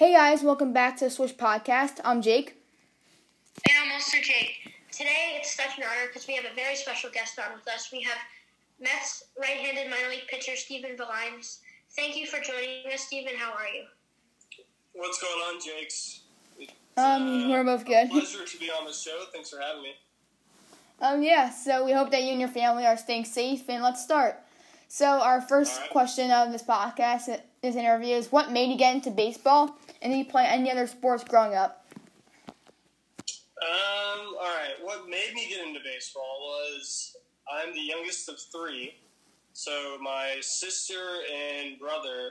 Hey guys, welcome back to the Swish Podcast. I'm Jake. And I'm also Jake. Today it's such an honor because we have a very special guest on with us. We have Mets right-handed minor league pitcher Stephen Villines. Thank you for joining us, Stephen. How are you? What's going on, Jakes? It's, Um, we're both good. Pleasure to be on the show. Thanks for having me. Um, yeah, so we hope that you and your family are staying safe, and let's start. So, our first All right. question of this podcast, this interview, is what made you get into baseball, and play any other sports growing up? Um, all right. What made me get into baseball was I'm the youngest of three, so my sister and brother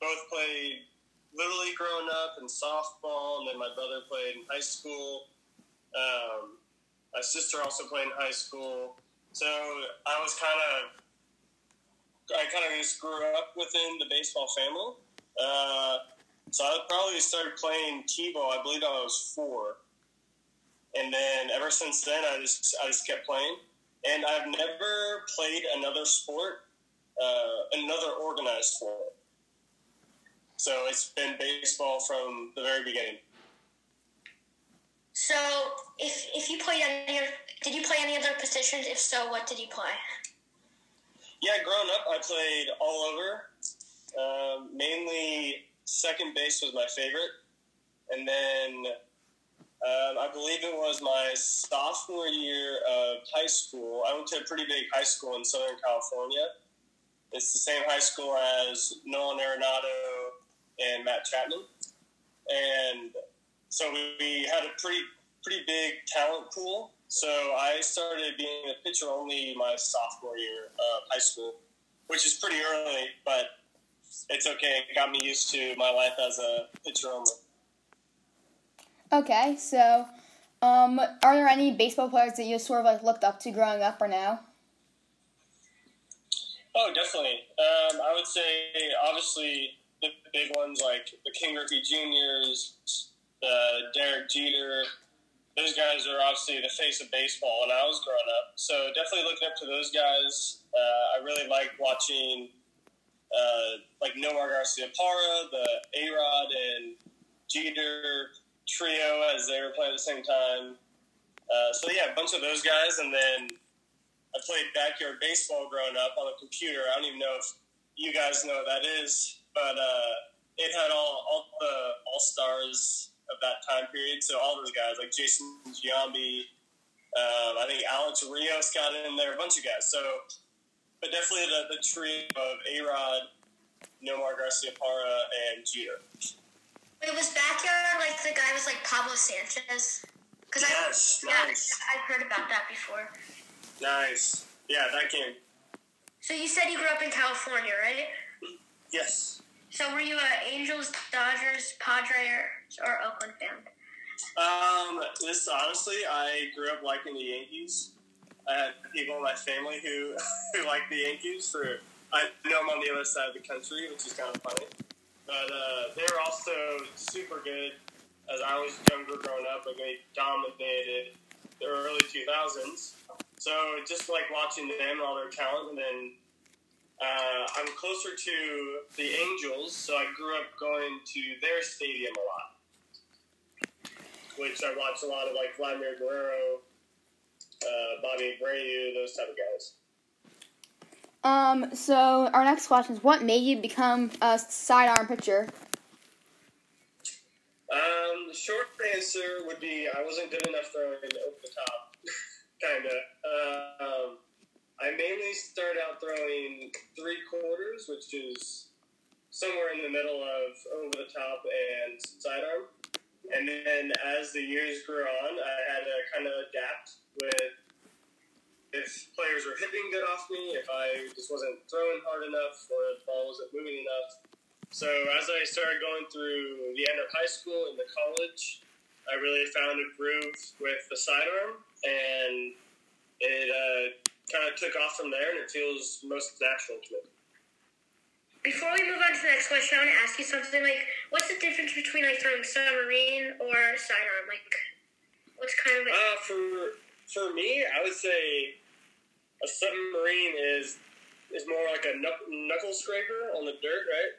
both played little league growing up and softball, and then my brother played in high school. Um, my sister also played in high school, so I was kind of I kind of just grew up within the baseball family. Uh, so I probably started playing t-ball. I believe I was four, and then ever since then, I just I just kept playing. And I've never played another sport, uh, another organized sport. So it's been baseball from the very beginning. So, if if you played any, other- did you play any other positions? If so, what did you play? Yeah, growing up, I played all over. Um, mainly, second base was my favorite, and then um, I believe it was my sophomore year of high school. I went to a pretty big high school in Southern California. It's the same high school as Nolan Arenado and Matt Chapman, and so we, had a pretty pretty big talent pool. So I started being a pitcher only my sophomore year of high school, which is pretty early, but it's okay. It got me used to my life as a pitcher only. Okay, so, um, are there any baseball players that you sort of like looked up to growing up or now? Oh, definitely. Um, I would say obviously the big ones like the Ken Griffey Juniors, the Derek Jeter. Those guys are obviously the face of baseball when I was growing up. So definitely looking up to those guys. Uh, I really like watching uh, like Nomar Garcia Parra, the A Rod and Jeter trio as they were playing at the same time. Uh, so yeah, a bunch of those guys, and then I played backyard baseball growing up on a computer. I don't even know if you guys know what that is, but uh, it had all, all the all stars of that time period. So all those guys like Jason Giambi, um, I think Alex Rios got in there, a bunch of guys. So, but definitely the, the trio of A Rod, Nomar Garciaparra, and Jeter. It was backyard like the guy was like Pablo Sanchez. Because Yes, I, yeah, nice. I've heard about that before. Nice. Yeah, that game. So you said you grew up in California, right? Yes. So were you a Angels, Dodgers, Padres, or Oakland fan? Um, this honestly, I grew up liking the Yankees. I had people in my family who who like the Yankees. For I know I'm on the other side of the country, which is kind of funny. But uh, they were also super good. As I was younger growing up, like they dominated the early 2000s. So just like watching them all their talent, and then uh, I'm closer to the Angels, so I grew up going to their stadium a lot which I watch a lot of like Vladimir Guerrero, uh, Bobby Abreu, those type of guys. Um, so our next question is what made you become a sidearm pitcher? Um, the short answer would be I wasn't good enough throwing over the top, kind of. Uh, um, I mainly started out throwing three quarters, which is somewhere in the middle of over the top and sidearm. And then as the years grew on, I had to kind of adapt with if players were hitting good off me, if I just wasn't throwing hard enough, or the ball wasn't moving enough. So as I started going through the end of high school into college, I really found a groove with the sidearm, and it uh, kind of took off from there, and it feels most natural to me. Before we move on to the next question, I want to ask you something like, what's the difference between like throwing submarine or sidearm? Like, what's kind of like, Uh, for for me, I would say a submarine is is more like a knuckle scraper on the dirt, right?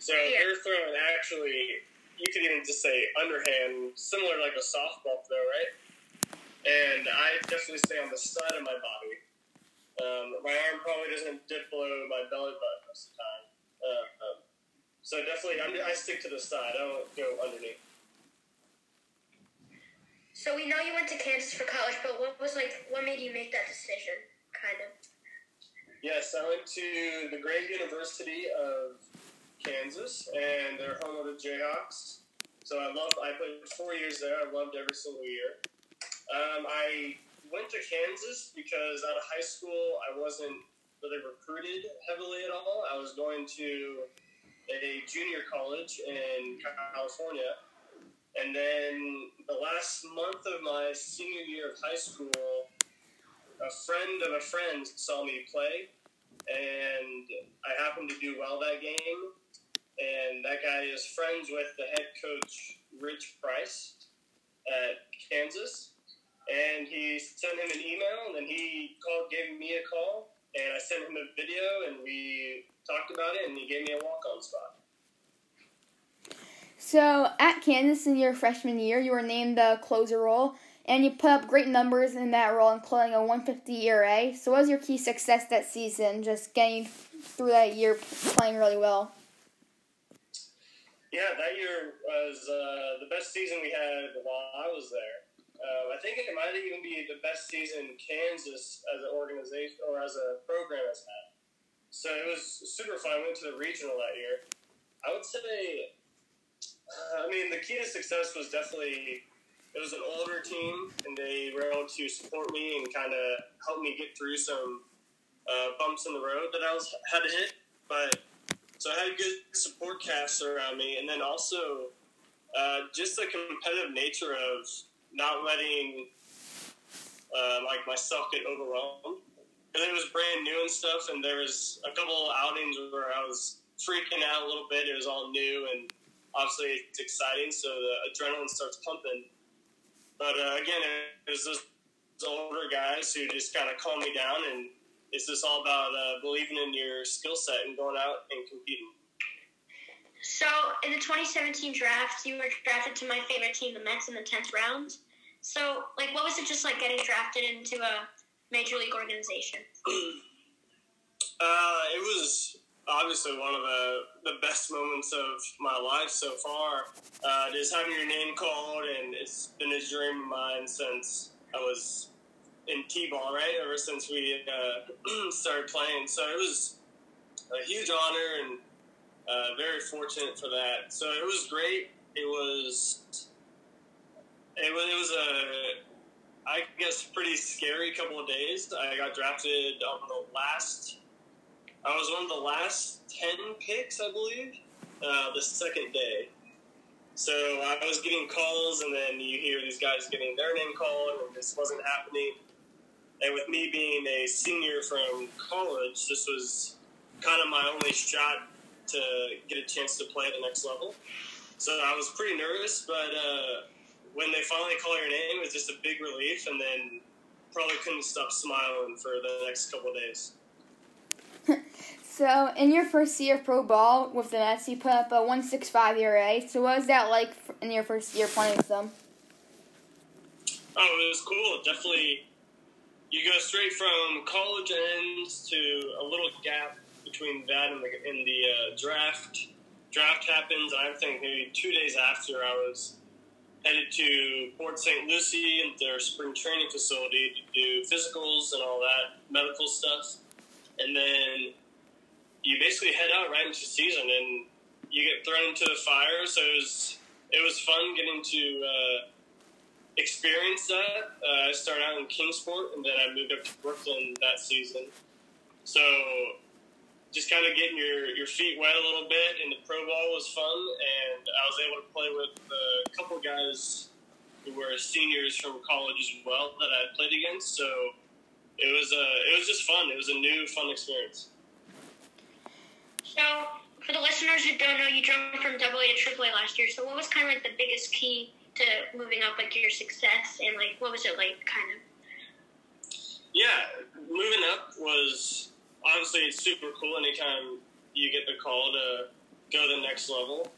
So Yeah. they're throwing actually you could even just say underhand, similar to like a softball throw, right? And I definitely stay on the side of my body. Um, my arm probably doesn't dip below my belly button most of the time. Uh, um, so definitely, I'm, I stick to the side. I don't go underneath. So we know you went to Kansas for college, but what was like, what made you make that decision, kind of? Yes, I went to the great University of Kansas, and they're home of the Jayhawks. So I love. I played four years there. I loved every single year. Um, I went to Kansas because out of high school I wasn't really recruited heavily at all. I was going to a junior college in California, and then the last month of my senior year of high school, a friend of a friend saw me play, and I happened to do well that game. And that guy is friends with the head coach, Rich Price, at Kansas. And he sent him an email, and then he called, gave me a call, and I sent him a video, and we talked about it, and he gave me a walk-on spot. So at Kansas in your freshman year, you were named the closer role, and you put up great numbers in that role, including a 150 ERA. So what was your key success that season, just getting through that year playing really well? Yeah, that year was uh, the best season we had while I was there. Uh, I think it might even be the best season Kansas as an organization or as a program has had. So it was super fun. Went to the regional that year. I would say uh, I mean, the key to success was definitely it was an older team, and they were able to support me and kind of help me get through some uh, bumps in the road that I was had to hit. But so I had good support cast around me, and then also uh, just the competitive nature of not letting uh, like myself get overwhelmed. Because it was brand new and stuff, and there was a couple outings where I was freaking out a little bit. It was all new, and obviously it's exciting, so the adrenaline starts pumping. But uh, again, it was those older guys who just kind of calm me down, and it's just all about uh, believing in your skill set and going out and competing. So, in the 2017 draft, you were drafted to my favorite team, the Mets, in the 10th round. So, like, what was it just like getting drafted into a major league organization? uh, it was obviously one of the, the best moments of my life so far. Uh, just having your name called, and it's been a dream of mine since I was in T-ball, right? Ever since we uh, started playing. So it was a huge honor and uh, very fortunate for that. So it was great. It was it was it was a I guess pretty scary couple of days. I got drafted on the last I was one of the last 10 picks, I believe, uh, the second day. So I was getting calls, and then you hear these guys getting their name called, and this wasn't happening. And with me being a senior from college, this was kind of my only shot to get a chance to play at the next level. So I was pretty nervous, but uh, when they finally call your name, it was just a big relief, and then probably couldn't stop smiling for the next couple days. so, in your first year of pro ball with the Mets, you put up a 165 ERA. So, what was that like in your first year playing with them? Oh, it was cool. Definitely, you go straight from college ends to a little gap between that and the, and the uh, draft. Draft happens, I think maybe two days after I was headed to Port St. Lucie and their spring training facility to do physicals and all that medical stuff and then you basically head out right into season, and you get thrown into the fire. So it was it was fun getting to uh, experience that. Uh, I started out in Kingsport, and then I moved up to Brooklyn that season. So just kind of getting your, your feet wet a little bit, and the pro ball was fun, and I was able to play with a couple guys who were seniors from college as well that I played against. So it was uh, it was just fun. It was a new fun experience. So, for the listeners who don't know, you jumped from Double A to Triple A last year. So, what was kind of like the biggest key to moving up, like your success, and like what was it like, kind of? Yeah, moving up was honestly it's super cool. Anytime you get the call to go to the next level,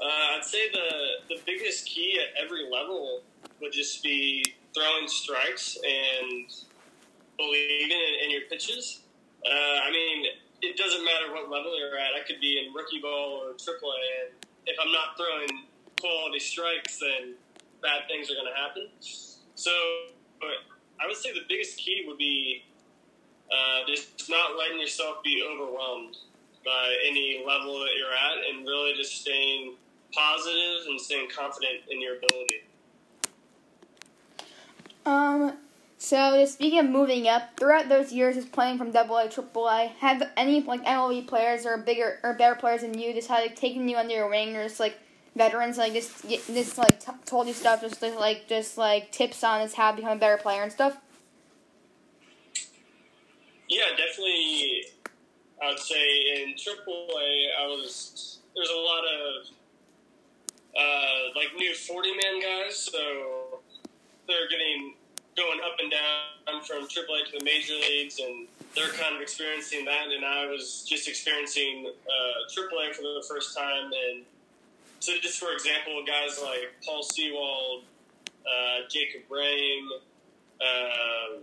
Uh, I'd say the the biggest key at every level would just be throwing strikes and believing in, in your pitches. Uh, I mean, it doesn't matter what level you're at. I could be in rookie ball or AAA, and if I'm not throwing quality strikes, then bad things are going to happen. So, I would say the biggest key would be uh, just not letting yourself be overwhelmed by any level that you're at, and really just staying positive and staying confident in your ability. Um, so speaking of moving up, throughout those years of playing from Double A, Triple A, have any like MLB players or bigger or better players than you just had taken you under your wing, or just like veterans like just just like t- told you stuff, just like just like tips on how to become a better player and stuff? Yeah, definitely. I would say in AAA, I was there's a lot of uh, like new forty man guys, so they're getting going up and down from AAA to the major leagues, and they're kind of experiencing that. And I was just experiencing uh, AAA for the first time. And so, just for example, guys like Paul Sewald, uh, Jacob Rhame, uh,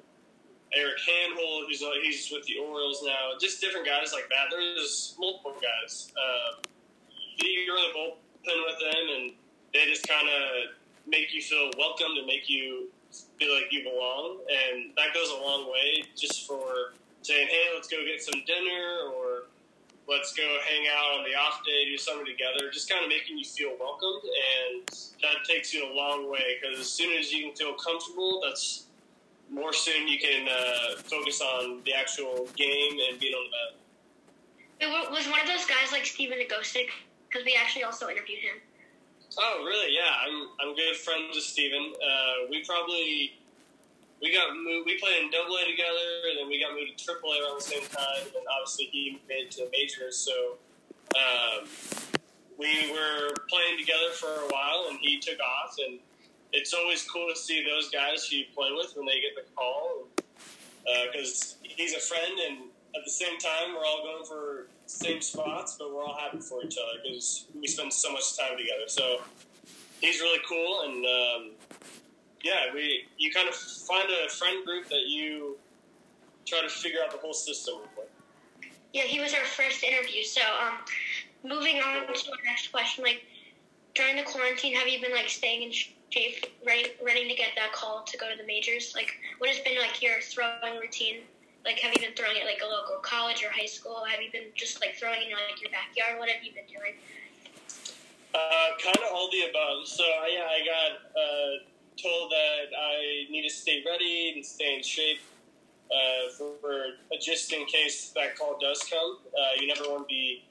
Eric Hanhold, who's uh, he's with the Orioles now. Just different guys like that. There's multiple guys. Uh, you're in the bullpen with them, and they just kind of make you feel welcome to make you feel like you belong, and that goes a long way. Just for saying, "Hey, let's go get some dinner," or "Let's go hang out on the off day, do something together." Just kind of making you feel welcomed, and that takes you a long way because as soon as you can feel comfortable, that's more soon you can uh, focus on the actual game and being on the mound. It was one of those guys like Stephen Nogosek because we actually also interviewed him. Oh, really? Yeah, I'm I'm good friends with Steven. Uh, we probably we got moved. We played in Double A together, and then we got moved to Triple A around the same time. And obviously, he made it to the majors. So um, we were playing together for a while, and he took off. And it's always cool to see those guys who you play with when they get the call, because uh, he's a friend, and at the same time, we're all going for same spots, but we're all happy for each other because we spend so much time together. So he's really cool, and um, yeah, we you kind of find a friend group that you try to figure out the whole system with. Yeah, he was our first interview. So, um, moving on to our next question, like during the quarantine, have you been like staying in shape, ready, ready to get that call to go to the majors? Like, what has been like your throwing routine? Like, have you been throwing at like a local college or high school? Have you been just like throwing in like your backyard? What have you been doing? Uh, kind of all the above. So yeah, I got uh, told that I need to stay ready and stay in shape uh, for, for just in case that call does come. Uh, you never want to be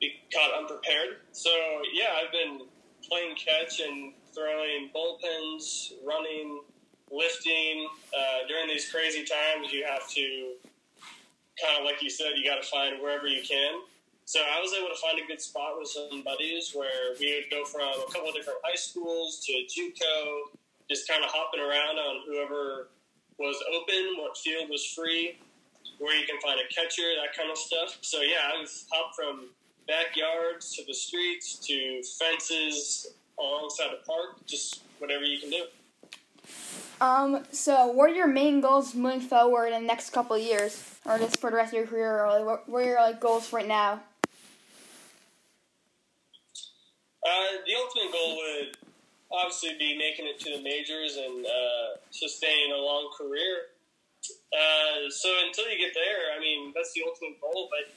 be caught unprepared. So yeah, I've been playing catch and throwing bullpens, running, lifting. Uh, during these crazy times, you have to kind of like you said, you got to find wherever you can. So I was able to find a good spot with some buddies where we would go from a couple of different high schools to JUCO, just kind of hopping around on whoever was open, what field was free, where you can find a catcher, that kind of stuff. So yeah, I've hopped from backyards to the streets to fences alongside a park, just whatever you can do. Um, so what are your main goals moving forward in the next couple of years, or just for the rest of your career, or like, what, what are your like goals right now? Uh, the ultimate goal would obviously be making it to the majors and uh, sustaining a long career. Uh, so until you get there, I mean, that's the ultimate goal. But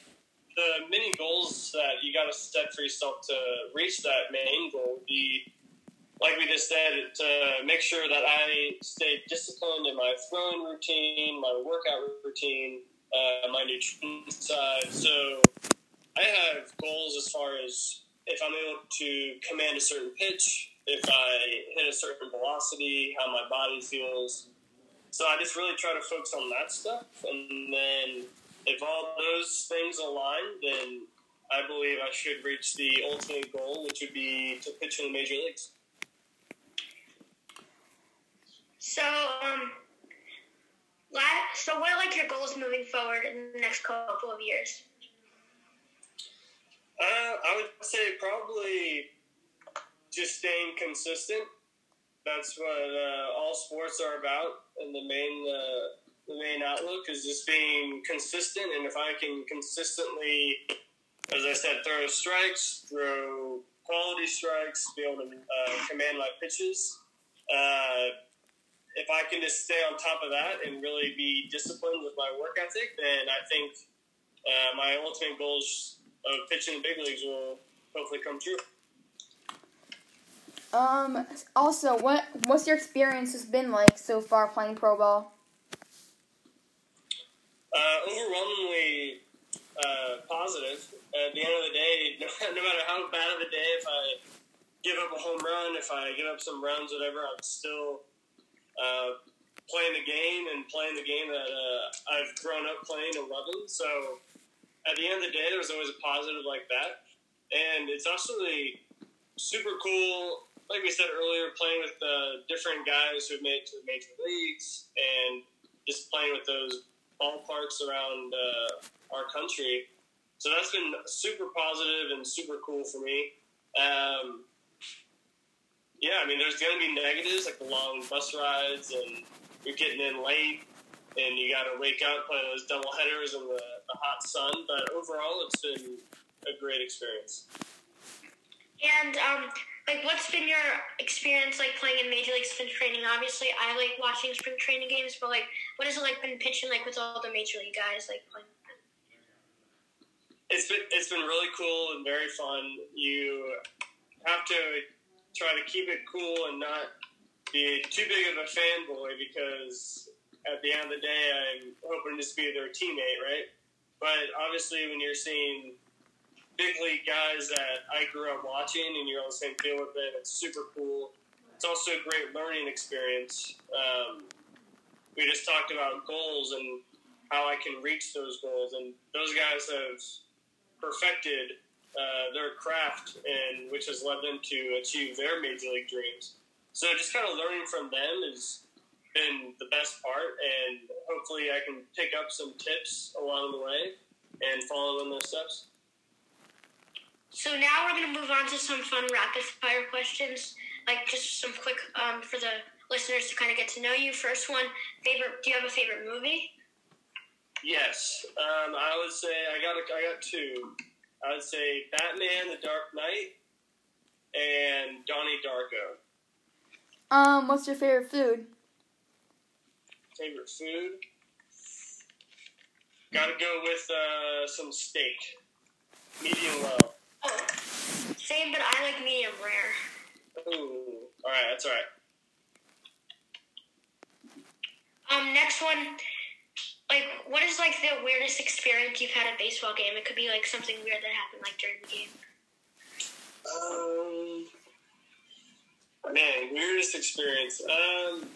the many goals that you got to set for yourself to reach that main goal be like we just said, to make sure that I stay disciplined in my throwing routine, my workout routine, uh, my nutrition side. So I have goals as far as if I'm able to command a certain pitch, if I hit a certain velocity, how my body feels. So I just really try to focus on that stuff. And then if all those things align, then I believe I should reach the ultimate goal, which would be to pitch in the major leagues. So, um, so what are like your goals moving forward in the next couple of years? Uh, I would say probably just staying consistent. That's what uh, all sports are about, and the main uh, the main outlook is just being consistent. And if I can consistently, as I said, throw strikes, throw quality strikes, be able to uh, command my pitches. Uh, if I can just stay on top of that and really be disciplined with my work ethic, then I think uh, my ultimate goals of pitching in big leagues will hopefully come true. Um. Also, what what's your experience has been like so far playing pro ball? Uh, overwhelmingly uh, positive. At the end of the day, no, matter how bad of a day, if I give up a home run, if I give up some runs, whatever, I'm still uh, playing the game and playing the game that uh, I've grown up playing and loving. So at the end of the day, there's always a positive like that, and it's actually super cool. Like we said earlier, playing with uh, different guys who've made to the major leagues and just playing with those ballparks around uh, our country. So that's been super positive and super cool for me. Um, yeah, I mean, there's going to be negatives like the long bus rides and you're getting in late and you got to wake up playing those double headers in the, the hot sun. But overall, it's been a great experience. And um, like, what's been your experience like playing in Major League Spring Training? Obviously, I like watching spring training games, but like, what has it like been pitching like with all the Major League guys like playing? It's been it's been really cool and very fun. You have to try to keep it cool and not be too big of a fanboy because at the end of the day, I'm hoping to just be their teammate, right? But obviously, when you're seeing big league guys that I grew up watching and you're on the same field with them, it's super cool. It's also a great learning experience. Um, we just talked about goals and how I can reach those goals, and those guys have perfected uh, their craft, and which has led them to achieve their major league dreams. So just kind of learning from them has been the best part, and hopefully I can pick up some tips along the way and follow in those steps. So now we're gonna move on to some fun rapid fire questions, like just some quick um, for the listeners to kind of get to know you. First one, favorite? Do you have a favorite movie? Yes, um, I would say I got a, I got two. I would say Batman: The Dark Knight and Donnie Darko. Um, what's your favorite food? Favorite food? Got to go with uh, some steak, medium well. Oh, same, but I like medium rare. Ooh, all right, that's all right. Um, next one, like, what is like the weirdest experience you've had at a baseball game? It could be like something weird that happened like during the game. Um, man, weirdest experience. Um,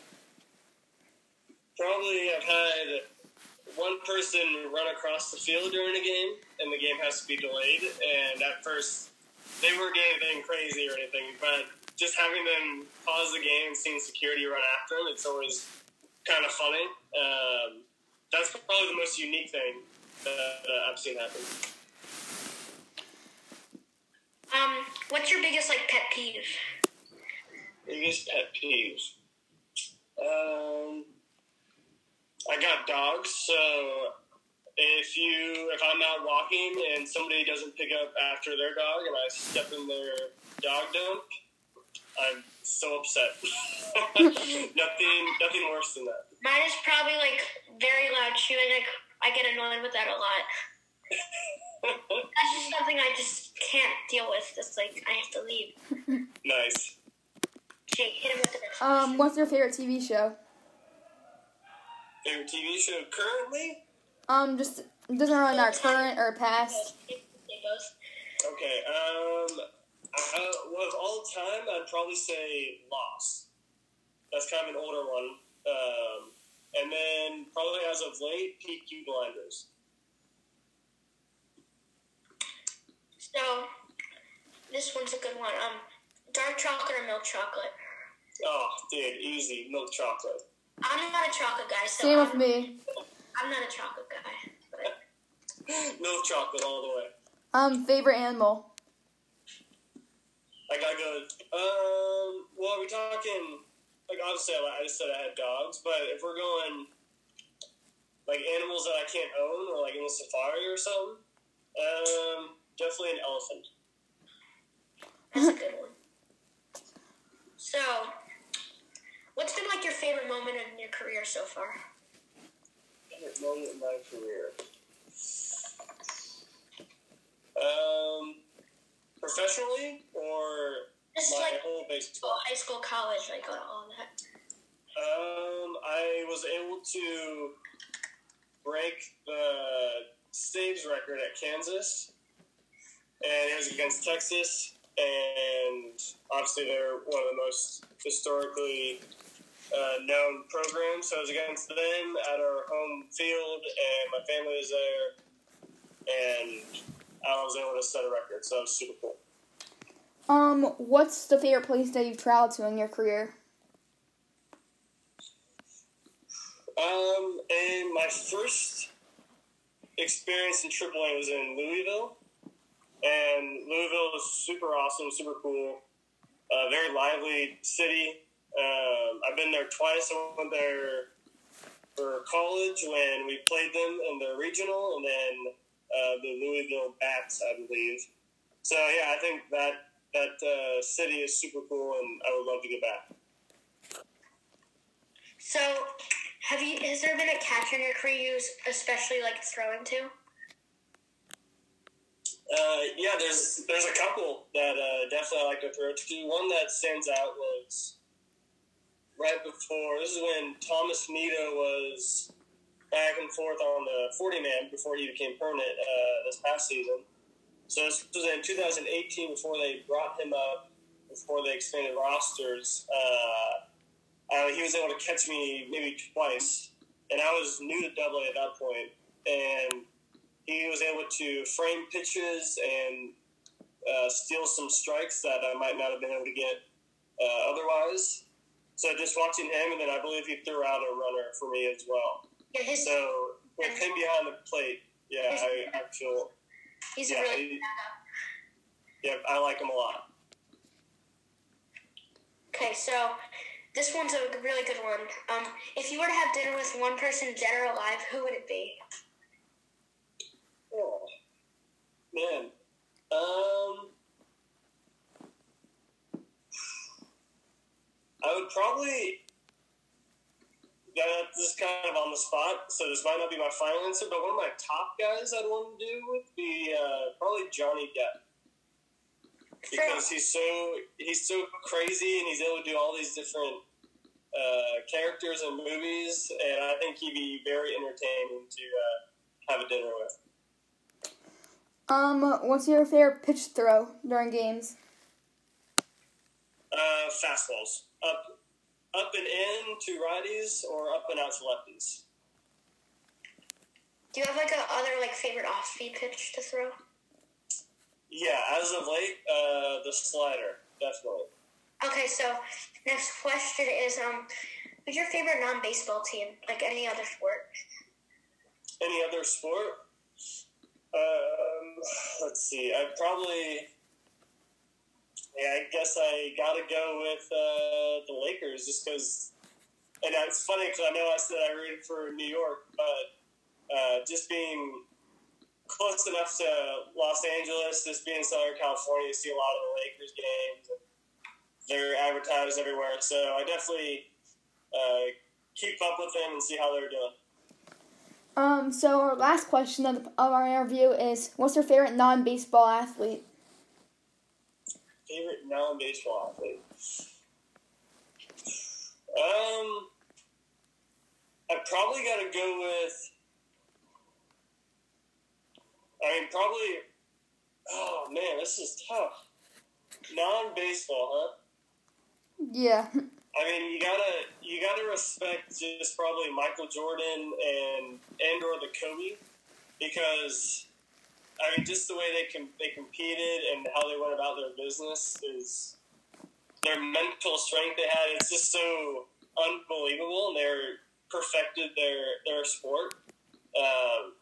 probably I've had one person run across the field during a game, and the game has to be delayed. And at first, they weren't anything crazy or anything, but just having them pause the game and seeing security run after them, it's always kind of funny. Um, that's probably the most unique thing that uh, I've seen happen. Um, what's your biggest like pet peeve? Biggest pet peeves. Um, I got dogs, so if you if I'm out walking and somebody doesn't pick up after their dog and I step in their dog dump, I'm so upset. nothing nothing worse than that. Mine is probably like very loud chewing. Like I get annoyed with that a lot. That's just something I just can't deal with. Just like I have to leave. nice. Jake, hit him with the next Um, what's your favorite TV show? Favorite TV show currently? Um, just doesn't really matter current or past. Okay. Um, uh, well, of all time, I'd probably say Lost. That's kind of an older one. Um, and then probably as of late, Peaky Blinders. So this one's a good one. Um, dark chocolate or milk chocolate? Oh, dude, easy milk chocolate. I'm not a chocolate guy, so Same I'm, with me. I'm not a chocolate guy. But milk chocolate all the way. Um, favorite animal. I gotta go. Um, well, are we talking? Like, obviously, I I just said I had dogs, but if we're going like animals that I can't own, or like in a safari or something, um, definitely an elephant. That's a good one. So, what's been like your favorite moment in your career so far? Favorite moment in my career. Um, professionally or Just my like whole baseball. high school, college, like all that. Um, I was able to break the saves record at Kansas, and it was against Texas. And obviously, they're one of the most historically uh, known program. So I was against them at our home field, and my family was there, and I was able to set a record. So it was super cool. Um, what's the favorite place that you've traveled to in your career? Um, and my first experience in AAA was in Louisville, and Louisville is super awesome, super cool, uh, very lively city. Um, I've been there twice. I went there for college when we played them in the regional, and then uh, the Louisville Bats, I believe. So yeah, I think that that uh, city is super cool, and I would love to get back. So, have you? Has there been a catcher in your career you especially like throwing to? Uh, yeah, there's there's a couple that uh, definitely I like to throw to. One that stands out was right before. This is when Thomas Nido was back and forth on the 40 man before he became permanent uh, this past season. So this was in 2018 before they brought him up, before they expanded rosters. Uh, uh, he was able to catch me maybe twice, and I was new to Double A at that point, and he was able to frame pitches and uh, steal some strikes that I might not have been able to get uh, otherwise. So just watching him, and then I believe he threw out a runner for me as well. Yeah, his, So with him behind the plate, yeah, I, I feel he's yeah, really he- yeah, I like him a lot. Okay, so this one's a really good one. Um, if you were to have dinner with one person, dead or alive, who would it be? Oh, man. Um, I would probably. Yeah, this is kind of on the spot, so this might not be my final answer, but one of my top guys I'd want to do would be uh, probably Johnny Depp. Because he's so he's so crazy and he's able to do all these different uh, characters and movies, and I think he'd be very entertaining to uh, have a dinner with. Um, what's your favorite pitch throw during games? Uh, fastballs up, up and in to righties or up and out to lefties. Do you have like a other like favorite off-speed pitch to throw? Yeah, as of late, uh, the slider definitely. Okay, so next question is um, who's your favorite non-baseball team? Like any other sport? Any other sport? Um, let's see. I probably. I guess I gotta go with uh, the Lakers just because. And it's funny because I know I said I rooted for New York, but uh, just being close enough to Los Angeles, just being in Southern California, you see a lot of the Lakers games. They're advertised everywhere, so I definitely uh, keep up with them and see how they're doing. Um, so our last question of, of our interview is, what's your favorite non-baseball athlete? Favorite non-baseball athlete? Um, I probably got to go with. I mean, probably. Oh man, this is tough. Non-baseball, huh? Yeah. I mean, you gotta you gotta respect just probably Michael Jordan and and or the Kobe because I mean, just the way they com- they competed and how they went about their business is their mental strength they had. It's just so unbelievable, and they're perfected their their sport. Um,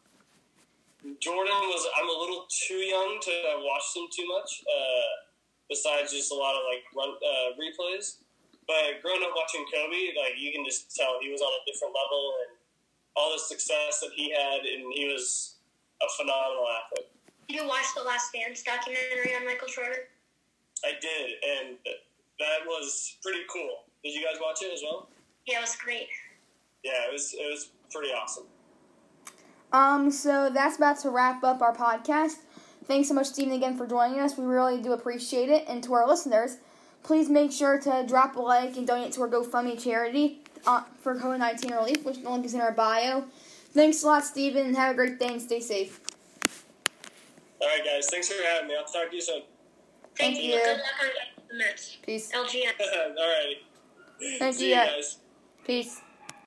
Jordan was. I'm a little too young to watch them too much. Uh, besides just a lot of like run uh, replays, but growing up watching Kobe, like you can just tell he was on a different level and all the success that he had, and he was a phenomenal athlete. Did you watch the Last Dance documentary on Michael Jordan? I did, and that was pretty cool. Did you guys watch it as well? Yeah, it was great. Yeah, it was. It was pretty awesome. Um, so that's about to wrap up our podcast. Thanks so much, Stephen, again for joining us. We really do appreciate it. And to our listeners, please make sure to drop a like and donate to our GoFundMe charity uh, for COVID 19 relief, which the link is in our bio. Thanks a lot, Stephen, and have a great day and stay safe. All right, guys. Thanks for having me. I'll talk to you soon. Thank, Thank you. you. Good luck on the Mets. Peace. LGM. All right. Thank See you, you guys. guys. Peace.